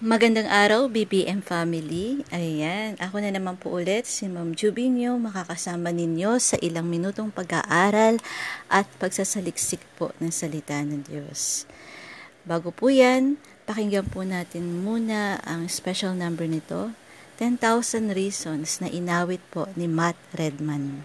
Magandang araw, BBM family. Ayan, ako na naman po ulit, si Ma'am Jubinyo, makakasama ninyo sa ilang minutong pag-aaral at pagsasaliksik po ng salita ng Diyos. Bago po yan, pakinggan po natin muna ang special number nito, 10,000 Reasons na inawit po ni Matt Redman.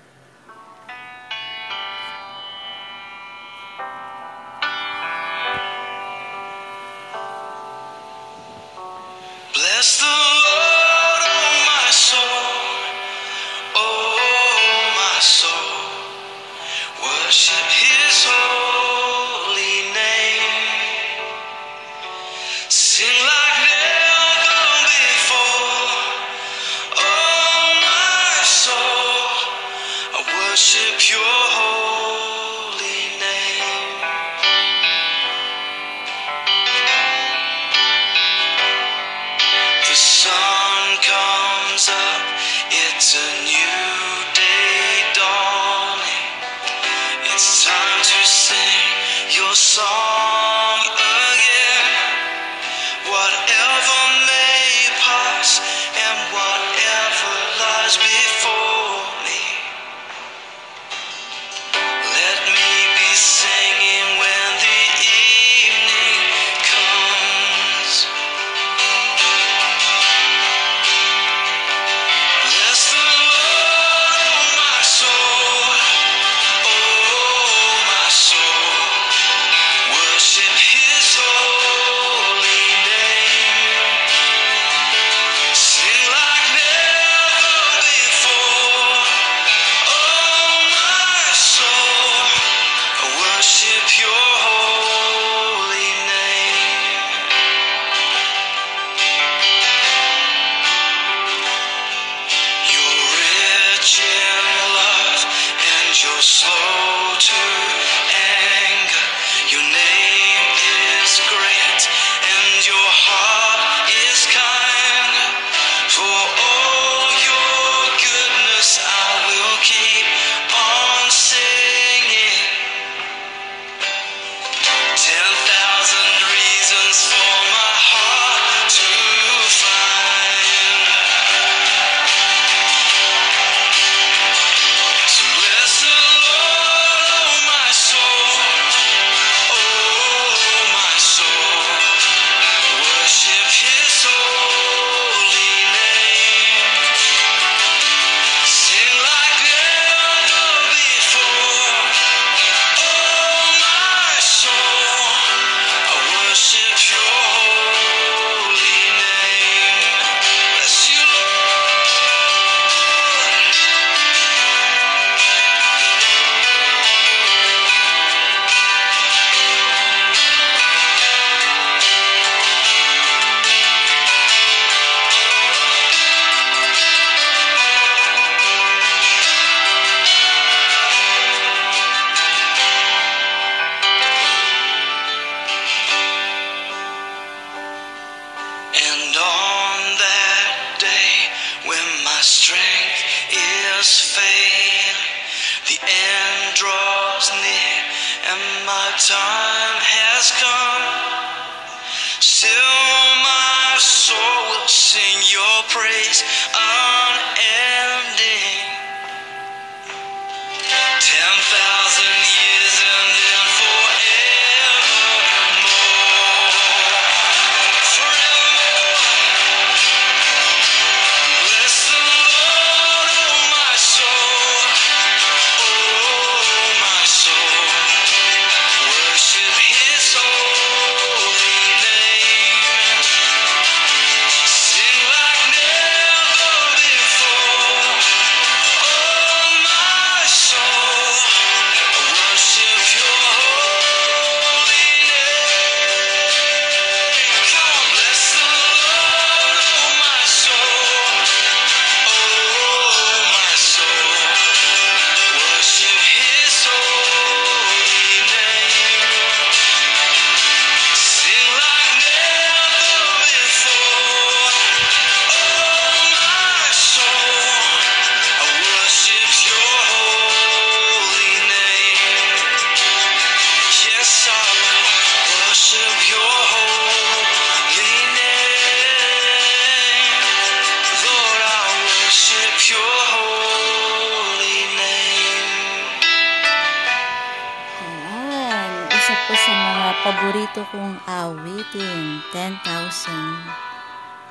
Paborito kong awitin, 10,000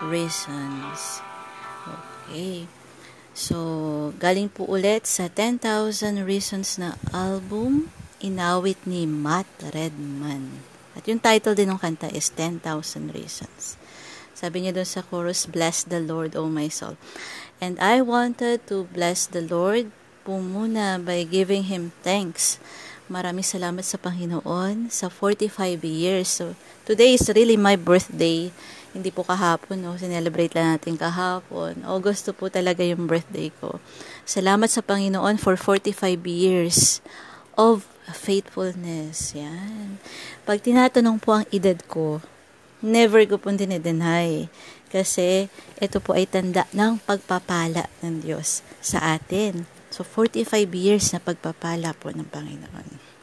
Reasons. Okay. So, galing po ulit sa 10,000 Reasons na album, inawit ni Matt Redman. At yung title din ng kanta is 10,000 Reasons. Sabi niya doon sa chorus, Bless the Lord, O my soul. And I wanted to bless the Lord po muna by giving Him thanks Maraming salamat sa Panginoon sa 45 years. So, today is really my birthday. Hindi po kahapon, no? Sinelebrate lang natin kahapon. August po talaga yung birthday ko. Salamat sa Panginoon for 45 years of faithfulness. Yan. Pag tinatanong po ang edad ko, never ko po dinideny. Kasi ito po ay tanda ng pagpapala ng Diyos sa atin. So, 45 years na pagpapala po ng Panginoon.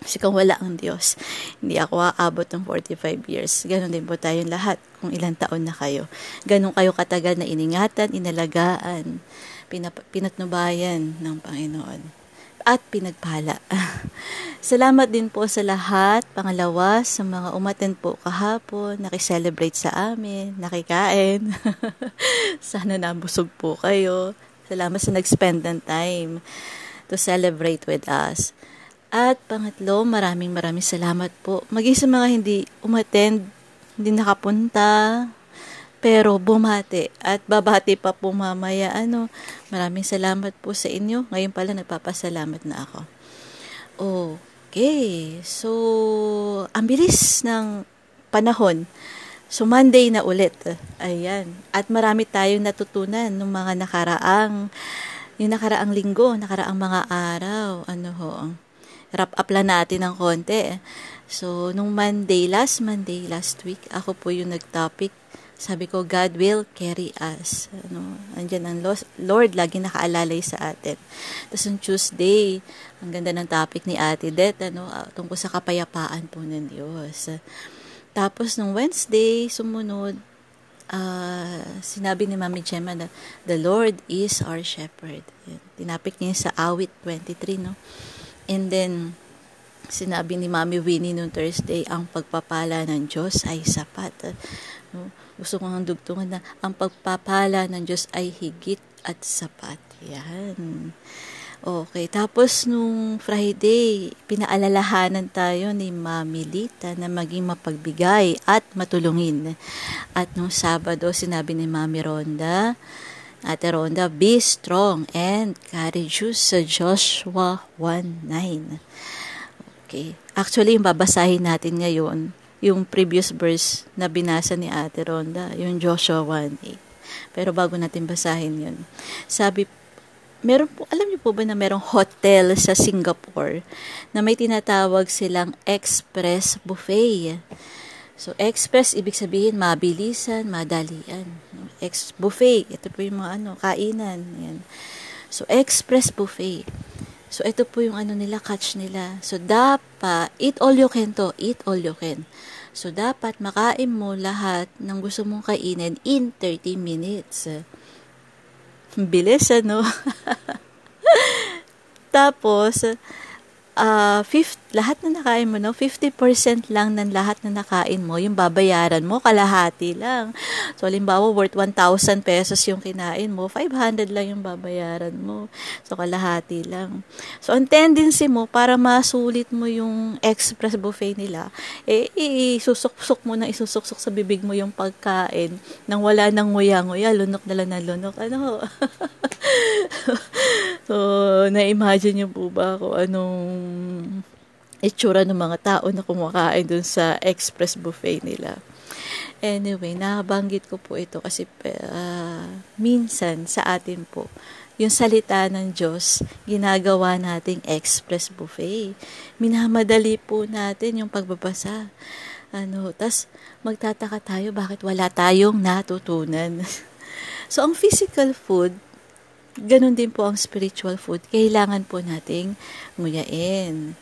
Kasi kung wala ang Diyos, hindi ako aabot ng 45 years. Ganon din po tayong lahat kung ilang taon na kayo. Ganon kayo katagal na iningatan, inalagaan, pinap- pinatnubayan ng Panginoon at pinagpala. Salamat din po sa lahat. Pangalawa, sa mga umaten po kahapon, nakiselebrate sa amin, nakikain. Sana nabusog po kayo. Salamat sa nag-spend ng time to celebrate with us. At pangatlo, maraming maraming salamat po. Maging sa mga hindi umattend, hindi nakapunta, pero bumati at babati pa po mamaya. Ano, maraming salamat po sa inyo. Ngayon pala nagpapasalamat na ako. Okay, so ang bilis ng panahon. So, Monday na ulit. Ayan. At marami tayong natutunan ng mga nakaraang, yung nakaraang linggo, nakaraang mga araw. Ano ho, wrap up lang natin ng konti. So, nung Monday, last Monday, last week, ako po yung nag-topic. Sabi ko, God will carry us. Ano, andyan ang Lord, lagi nakaalalay sa atin. Tapos, on Tuesday, ang ganda ng topic ni Ate Det, ano, tungkol sa kapayapaan po ng Diyos. Tapos, nung Wednesday, sumunod, uh, sinabi ni Mami Gemma na the Lord is our shepherd. Tinapik niya sa awit 23, no? And then, sinabi ni Mami Winnie noong Thursday, ang pagpapala ng Diyos ay sapat. No? Gusto ko ang dugtungan na ang pagpapala ng Diyos ay higit at sapat. Yan. Okay, tapos nung Friday, pinaalalahanan tayo ni Mami Lita na maging mapagbigay at matulungin. At nung Sabado, sinabi ni Mami Ronda, Ate Ronda, be strong and courageous sa Joshua 1.9. Okay. Actually, yung babasahin natin ngayon, yung previous verse na binasa ni Ate Ronda, yung Joshua 1.8. Pero bago natin basahin yun, sabi meron po, alam niyo po ba na merong hotel sa Singapore na may tinatawag silang express buffet. So, express, ibig sabihin, mabilisan, madalian. Ex buffet, ito po yung mga ano, kainan. Yan. So, express buffet. So, ito po yung ano nila, catch nila. So, dapat, eat all you can to, eat all you can. So, dapat makain mo lahat ng gusto mong kainin in 30 minutes. Bilis, ano? Tapos, uh, fifth, lahat na nakain mo, no? 50% lang ng lahat na nakain mo, yung babayaran mo, kalahati lang. So, halimbawa, worth 1,000 pesos yung kinain mo, 500 lang yung babayaran mo. So, kalahati lang. So, ang tendency mo, para masulit mo yung express buffet nila, eh, isusok-sok mo na isusok-sok sa bibig mo yung pagkain nang wala nang nguya-nguya, lunok na lang na lunok. Ano? so, na-imagine niyo po ba kung anong itsura ng mga tao na kumakain dun sa express buffet nila. Anyway, nabanggit ko po ito kasi uh, minsan sa atin po, yung salita ng Diyos, ginagawa nating express buffet. Minamadali po natin yung pagbabasa. Ano, tas magtataka tayo bakit wala tayong natutunan. so, ang physical food, ganun din po ang spiritual food. Kailangan po nating nguyain.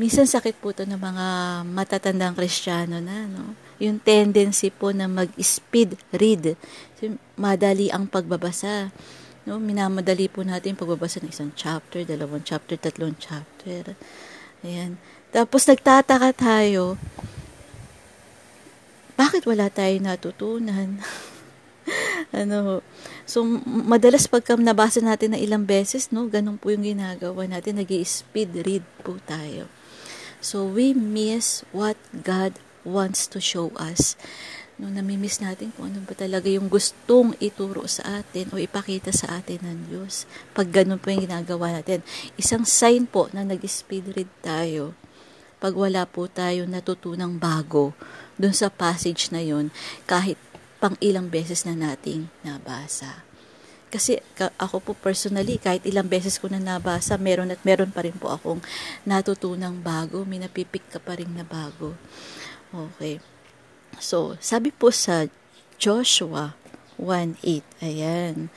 Minsan sakit po to ng mga matatandang kristyano na, no? Yung tendency po na mag-speed read. So, madali ang pagbabasa. No? Minamadali po natin pagbabasa ng isang chapter, dalawang chapter, tatlong chapter. Ayan. Tapos nagtataka tayo, bakit wala tayo natutunan? ano, so madalas pagka nabasa natin na ilang beses, no, ganun po yung ginagawa natin, nag speed read po tayo. So we miss what God wants to show us. No, namimiss natin kung ano ba talaga yung gustong ituro sa atin o ipakita sa atin ng Diyos. Pag ganun po yung ginagawa natin. Isang sign po na nag-speed read tayo pag wala po tayo natutunang bago dun sa passage na yon kahit pang ilang beses na nating nabasa. Kasi ako po personally, kahit ilang beses ko na nabasa, meron at meron pa rin po akong natutunang bago, may napipik ka pa rin na bago. Okay. So, sabi po sa Joshua 1.8, ayan,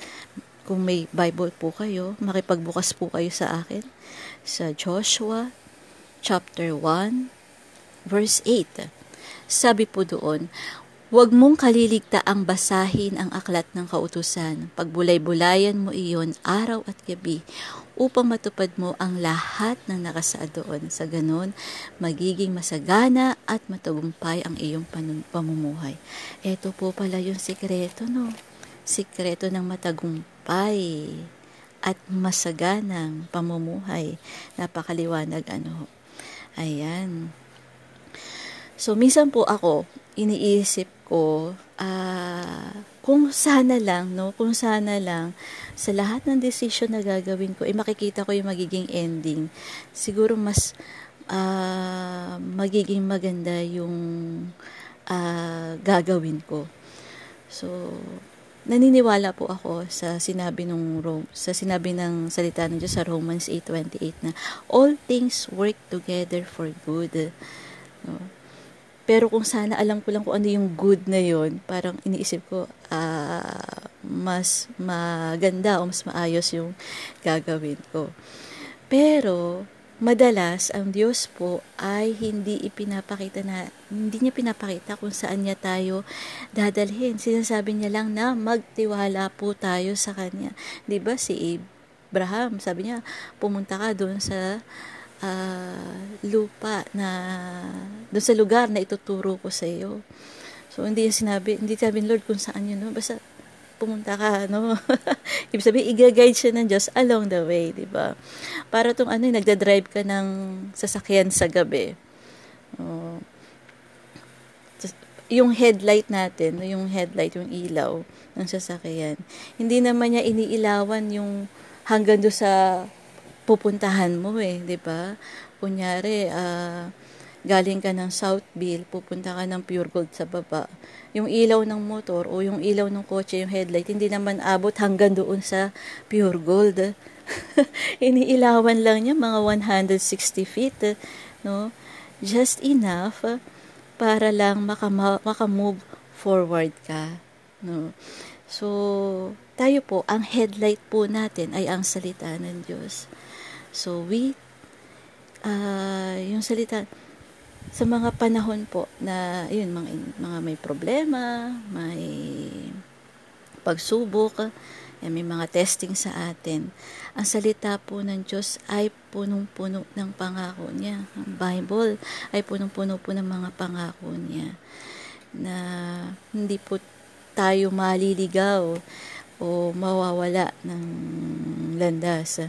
kung may Bible po kayo, makipagbukas po kayo sa akin sa Joshua chapter 1 verse 8. Sabi po doon, Huwag mong kaliligtaang basahin ang aklat ng kautusan. Pagbulay-bulayan mo iyon araw at gabi upang matupad mo ang lahat ng nakasaad doon. Sa ganon, magiging masagana at matagumpay ang iyong pamumuhay. Ito po pala yung sikreto, no? Sikreto ng matagumpay at masaganang pamumuhay. Napakaliwanag, ano? Ayan. So, minsan po ako, iniisip ko, uh, kung sana lang, no, kung sana lang, sa lahat ng decision na gagawin ko, eh, makikita ko yung magiging ending. Siguro mas uh, magiging maganda yung uh, gagawin ko. So, naniniwala po ako sa sinabi ng Rome, sa sinabi ng salita ng Diyos sa Romans 8:28 na all things work together for good. No? Pero kung sana alam ko lang kung ano yung good na yon parang iniisip ko, uh, mas maganda o mas maayos yung gagawin ko. Pero, madalas, ang Diyos po ay hindi ipinapakita na, hindi niya pinapakita kung saan niya tayo dadalhin. Sinasabi niya lang na magtiwala po tayo sa Kanya. ba diba, si Abraham, sabi niya, pumunta ka doon sa uh, lupa na doon sa lugar na ituturo ko sa iyo. So, hindi yung sinabi, hindi sabi Lord kung saan yun, no? Basta pumunta ka, no? Ibig sabihin, i-guide siya ng Diyos along the way, di ba? Para tong ano, nagda-drive ka ng sasakyan sa gabi. Oh. Yung headlight natin, yung headlight, yung ilaw ng sasakyan, hindi naman niya iniilawan yung hanggang do sa pupuntahan mo eh, 'di ba? Kunyari, uh, galing ka ng Southville, pupunta ka ng Pure Gold sa baba. Yung ilaw ng motor o yung ilaw ng kotse, yung headlight, hindi naman abot hanggang doon sa Pure Gold. Iniilawan lang niya mga 160 feet, no? Just enough para lang makama- makamove forward ka, no? So, tayo po, ang headlight po natin ay ang salita ng Diyos. So, we, uh, yung salita, sa mga panahon po na, yun, mga, mga may problema, may pagsubok, eh, may mga testing sa atin. Ang salita po ng Diyos ay punong-puno ng pangako niya. Ang Bible ay punong-puno po ng mga pangako niya na hindi po tayo maliligaw o mawawala ng landas.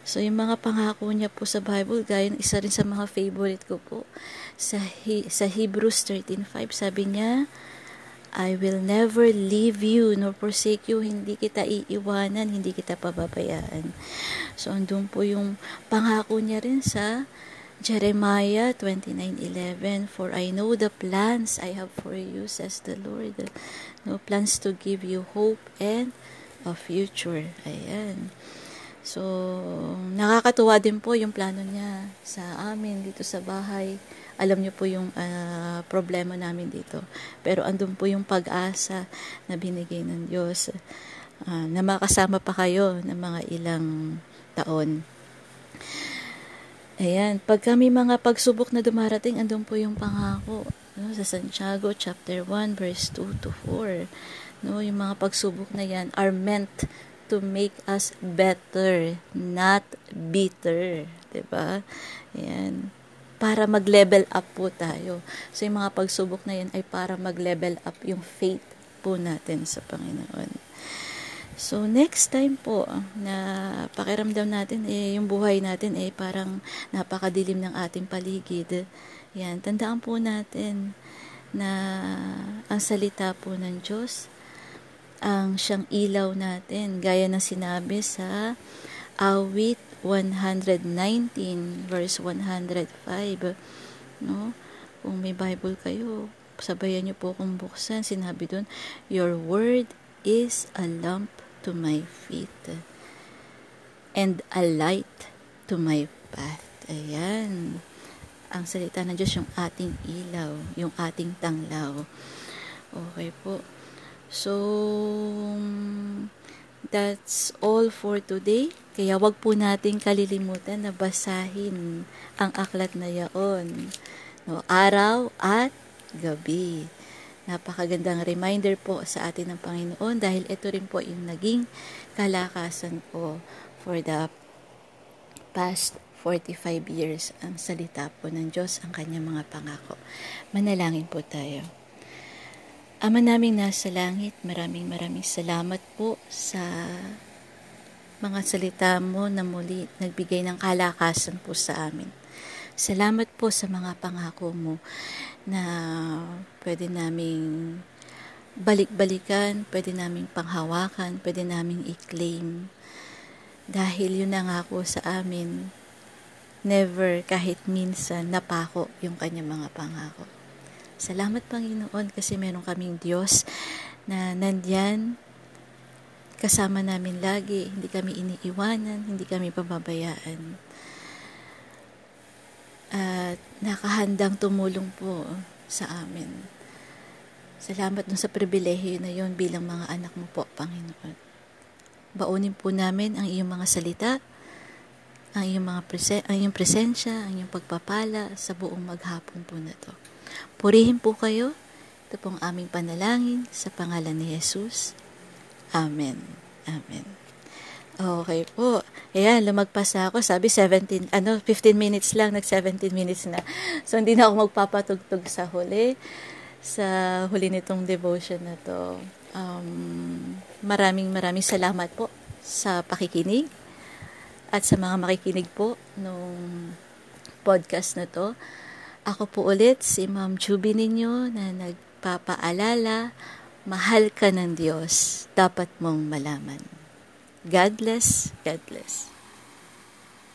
So, yung mga pangako niya po sa Bible, gaya isa rin sa mga favorite ko po, sa, He, sa Hebrews 13.5, sabi niya, I will never leave you nor forsake you. Hindi kita iiwanan, hindi kita pababayaan. So, andun po yung pangako niya rin sa Jeremiah 29:11 For I know the plans I have for you says the Lord no plans to give you hope and a future ayan So, nakakatuwa din po yung plano niya sa amin dito sa bahay. Alam niyo po yung uh, problema namin dito. Pero andun po yung pag-asa na binigay ng Diyos uh, na makasama pa kayo ng mga ilang taon. Ayan, pag kami mga pagsubok na dumarating, andun po yung pangako. No, sa Santiago chapter 1 verse 2 to 4. No, yung mga pagsubok na yan are meant to make us better, not bitter. ba? Ayan. para mag-level up po tayo. So, yung mga pagsubok na yan ay para mag-level up yung faith po natin sa Panginoon. So, next time po, na pakiramdam natin, eh, yung buhay natin, eh, parang napakadilim ng ating paligid. Yan, tandaan po natin na ang salita po ng Diyos, ang siyang ilaw natin, gaya na sinabi sa awit 119 verse 105 no? Kung may Bible kayo sabayan niyo po kung buksan. Sinabi doon your word is a lamp to my feet and a light to my path. Ayan. Ang salita ng Diyos yung ating ilaw yung ating tanglaw. Okay po so That's all for today. Kaya wag po natin kalilimutan na basahin ang aklat na yaon. No, araw at gabi. Napakagandang reminder po sa atin ng Panginoon dahil ito rin po yung naging kalakasan ko for the past 45 years ang salita po ng Diyos, ang kanyang mga pangako. Manalangin po tayo. Ama naming nasa langit, maraming maraming salamat po sa mga salita mo na muli nagbigay ng kalakasan po sa amin. Salamat po sa mga pangako mo na pwede naming balik-balikan, pwede naming panghawakan, pwede naming i-claim. Dahil yun nangako sa amin, never kahit minsan napako yung kanyang mga pangako. Salamat Panginoon kasi meron kaming Diyos na nandyan kasama namin lagi, hindi kami iniiwanan, hindi kami pababayaan. At nakahandang tumulong po sa amin. Salamat dun sa pribilehiyo na yon bilang mga anak mo po, Panginoon. Baunin po namin ang iyong mga salita, ang iyong mga presen- ang iyong presensya, ang iyong pagpapala sa buong maghapon po na to. Purihin po kayo. Ito pong aming panalangin sa pangalan ni Jesus. Amen. Amen. Okay po. Ayan, lumagpas ako. Sabi 17, ano, 15 minutes lang. Nag-17 minutes na. So, hindi na ako magpapatugtog sa huli. Sa huli nitong devotion na to. Um, maraming maraming salamat po sa pakikinig at sa mga makikinig po nung podcast na to. Ako po ulit si Ma'am Chubi ninyo na nagpapaalala, mahal ka ng Diyos, dapat mong malaman. God bless, God bless.